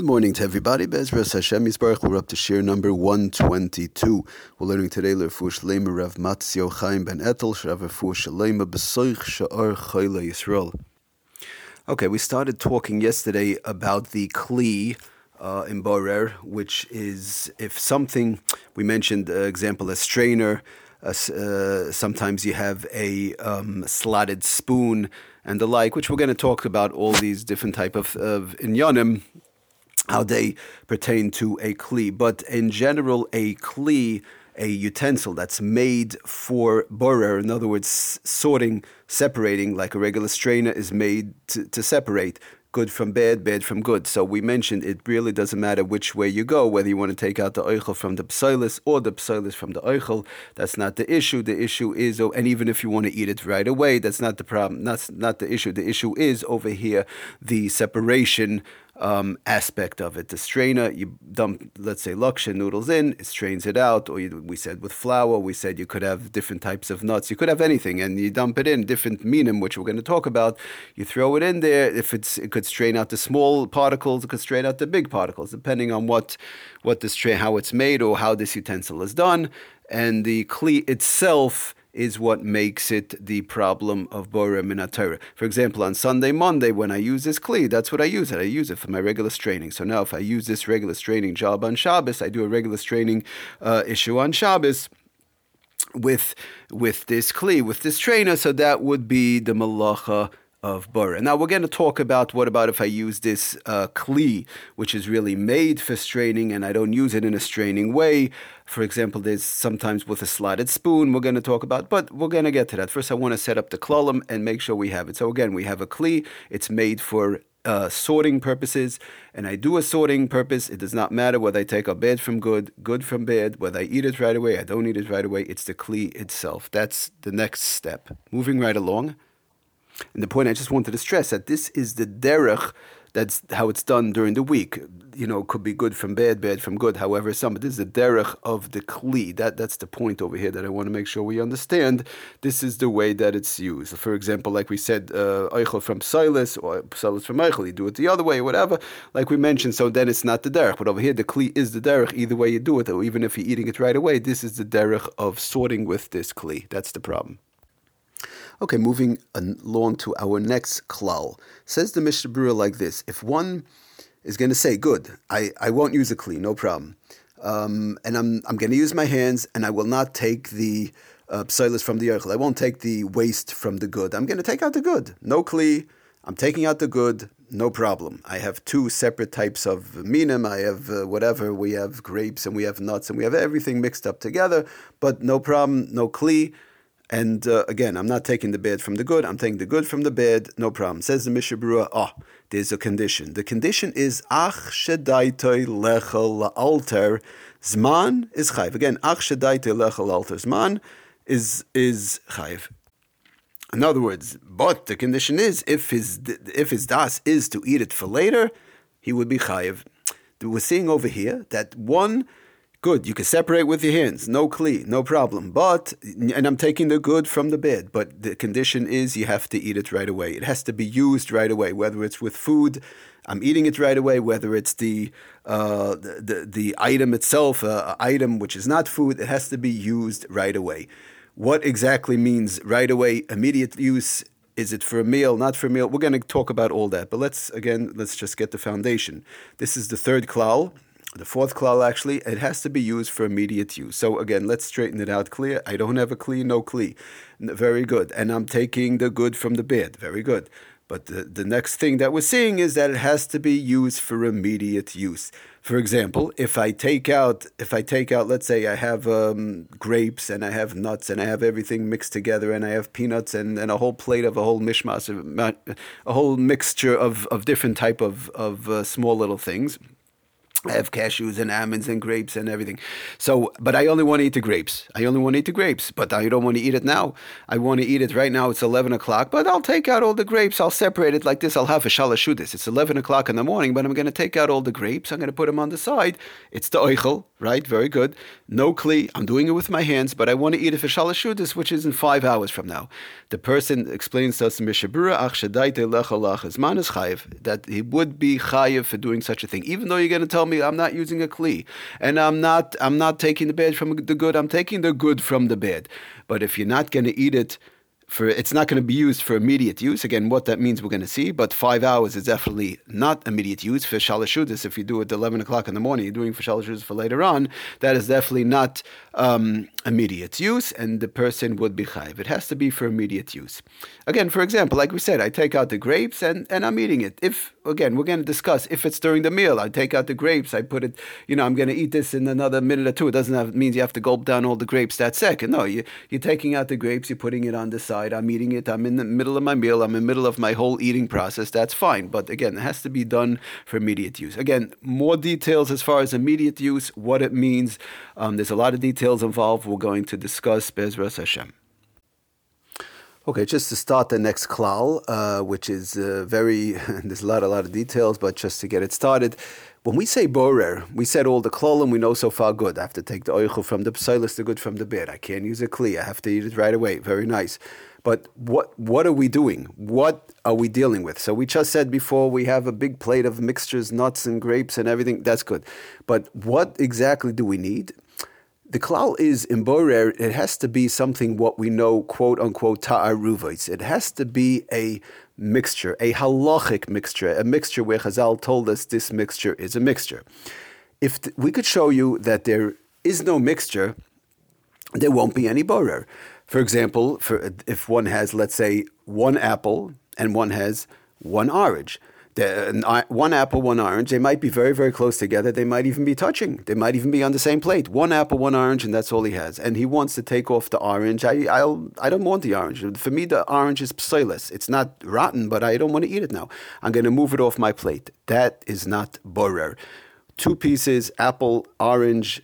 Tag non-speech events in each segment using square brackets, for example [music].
Good morning to everybody. Bezras Hashem Yisbarach. We're up to shir number 122. We're learning today Lerfush Lema Rav Matzio Chaim Ben Etel Shrav Lerfush Lema Besoich Sha'ar Chayla Yisrael. Okay, we started talking yesterday about the Kli uh, in Borer, which is if something, we mentioned uh, example, a strainer, uh, uh, sometimes you have a um, slotted spoon and the like, which we're going to talk about all these different type of, of inyanim how they pertain to a kli. But in general, a kli, a utensil that's made for borer, in other words, sorting, separating, like a regular strainer is made to, to separate good from bad, bad from good. So we mentioned it really doesn't matter which way you go, whether you want to take out the oichel from the psilis or the psilis from the oichel. That's not the issue. The issue is, oh, and even if you want to eat it right away, that's not the problem. That's not the issue. The issue is over here the separation um, aspect of it. The strainer, you dump, let's say, laksha noodles in, it strains it out. Or you, we said with flour, we said you could have different types of nuts. You could have anything, and you dump it in different minim, which we're going to talk about. You throw it in there. If it's, it could strain out the small particles. It could strain out the big particles, depending on what, what the strain, how it's made, or how this utensil is done. And the kli itself is what makes it the problem of Boreh Minatera. For example, on Sunday, Monday, when I use this Kli, that's what I use it. I use it for my regular straining. So now if I use this regular straining job on Shabbos, I do a regular straining uh, issue on Shabbos with with this Kli, with this trainer. so that would be the Malacha of Borer. Now we're going to talk about what about if I use this uh, Kli, which is really made for straining and I don't use it in a straining way. For example, there's sometimes with a slotted spoon we're going to talk about, but we're going to get to that. First, I want to set up the klolim and make sure we have it. So again, we have a Kli. It's made for uh, sorting purposes, and I do a sorting purpose. It does not matter whether I take a bad from good, good from bad, whether I eat it right away, I don't eat it right away. It's the Kli itself. That's the next step. Moving right along. And the point I just wanted to stress that this is the derech. That's how it's done during the week. You know, could be good from bad, bad from good. However, some this is the derech of the kli. That that's the point over here that I want to make sure we understand. This is the way that it's used. For example, like we said, eichel uh, from psilis or psilis from eichel. You do it the other way, whatever. Like we mentioned, so then it's not the derech. But over here, the kli is the derech. Either way you do it, or even if you're eating it right away, this is the derech of sorting with this kli. That's the problem. Okay, moving along to our next klal. Says the Mishnah Berurah like this: If one is going to say, "Good, I, I won't use a kli, no problem," um, and I'm I'm going to use my hands, and I will not take the uh, from the yochel. I won't take the waste from the good. I'm going to take out the good. No kli. I'm taking out the good. No problem. I have two separate types of minim. I have uh, whatever. We have grapes and we have nuts and we have everything mixed up together. But no problem. No kli. And uh, again, I'm not taking the bad from the good. I'm taking the good from the bad. No problem. Says the Mishnah Berurah. Oh, there's a condition. The condition is ach shedaitoi lechel alter zman is chayv. Again, ach shedaitoi lechel alter zman is is chayv. In other words, but the condition is if his if his das is to eat it for later, he would be chayiv. We're seeing over here that one Good, you can separate with your hands, no kli, no problem. But, and I'm taking the good from the bad, but the condition is you have to eat it right away. It has to be used right away, whether it's with food, I'm eating it right away, whether it's the, uh, the, the, item itself, uh, item which is not food, it has to be used right away. What exactly means right away, immediate use? Is it for a meal, not for a meal? We're going to talk about all that, but let's, again, let's just get the foundation. This is the third klal the fourth klal actually, it has to be used for immediate use. So again, let's straighten it out clear. I don't have a kli, no kli. Very good. And I'm taking the good from the bad. Very good. But the, the next thing that we're seeing is that it has to be used for immediate use. For example, if I take out, if I take out, let's say I have um, grapes and I have nuts and I have everything mixed together and I have peanuts and, and a whole plate of a whole mishmash, a whole mixture of, of different type of, of uh, small little things I have cashews and almonds and grapes and everything. So, but I only want to eat the grapes. I only want to eat the grapes, but I don't want to eat it now. I want to eat it right now. It's 11 o'clock, but I'll take out all the grapes. I'll separate it like this. I'll have a shalashudis. It's 11 o'clock in the morning, but I'm going to take out all the grapes. I'm going to put them on the side. It's the oichel, right? Very good. No kli. I'm doing it with my hands, but I want to eat it for shalashudis, which is in five hours from now. The person explains to us in Mishnah Berurah, that he would be chayiv for doing such a thing, even though you're going to tell me I'm not using a kli, and I'm not I'm not taking the bad from the good. I'm taking the good from the bad. But if you're not going to eat it for it's not going to be used for immediate use. Again, what that means we're going to see, but five hours is definitely not immediate use for shalashudis. If you do it at 11 o'clock in the morning, you're doing for shalashudis for later on, that is definitely not um, immediate use, and the person would be chayv. It has to be for immediate use. Again, for example, like we said, I take out the grapes and, and I'm eating it. If, again, we're going to discuss, if it's during the meal, I take out the grapes, I put it, you know, I'm going to eat this in another minute or two. It doesn't have, means you have to gulp down all the grapes that second. No, you, you're taking out the grapes, you're putting it on the side outside, I'm eating it, I'm in the middle of my meal, I'm in the middle of my whole eating process, that's fine. But again, it has to be done for immediate use. Again, more details as far as immediate use, what it means. Um, there's a lot of details involved. We're going to discuss Bezras Hashem. Okay, just to start the next klal, uh, which is uh, very, [laughs] there's a lot, a lot of details, but just to get it started, when we say borer, we said all the klolim we know so far good. I have to take the oichel from the psilis, the good from the bad. I can't use a kli. I have to eat it right away. Very nice. But what what are we doing? What are we dealing with? So we just said before we have a big plate of mixtures, nuts and grapes and everything. That's good. But what exactly do we need? The klal is in borer. It has to be something what we know, quote unquote, ta'aruvates. It has to be a mixture, a halachic mixture, a mixture where Chazal told us this mixture is a mixture. If th- we could show you that there is no mixture, there won't be any borer. For example, for, if one has, let's say, one apple and one has one orange, one apple, one orange, they might be very, very close together. They might even be touching. They might even be on the same plate. One apple, one orange, and that's all he has. And he wants to take off the orange. I, I'll, I don't want the orange. For me, the orange is psilis. It's not rotten, but I don't want to eat it now. I'm going to move it off my plate. That is not borer. Two pieces, apple, orange.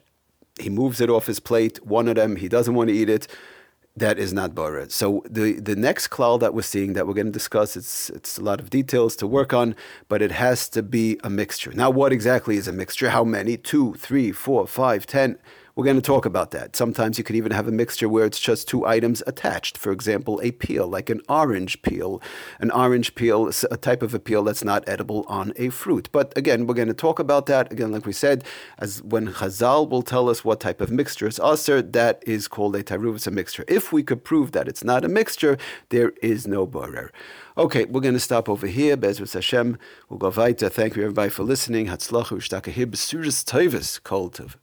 He moves it off his plate. One of them, he doesn't want to eat it that is not Borer. So the, the next klal that we're seeing that we're going to discuss, it's it's a lot of details to work on, but it has to be a mixture. Now, what exactly is a mixture? How many? Two, three, four, five, ten? We're going to talk about that. Sometimes you could even have a mixture where it's just two items attached. For example, a peel, like an orange peel. An orange peel is a type of a peel that's not edible on a fruit. But again, we're going to talk about that. Again, like we said, as when Chazal will tell us what type of mixture is usher, that is called a taruv, it's a mixture. If we could prove that it's not a mixture, there is no borer. Okay, we're going to stop over here. Bezras Hashem. We'll go weiter. Thank you everybody for listening. Hatzlachu, shtaka hib, suris toivus, kol tov.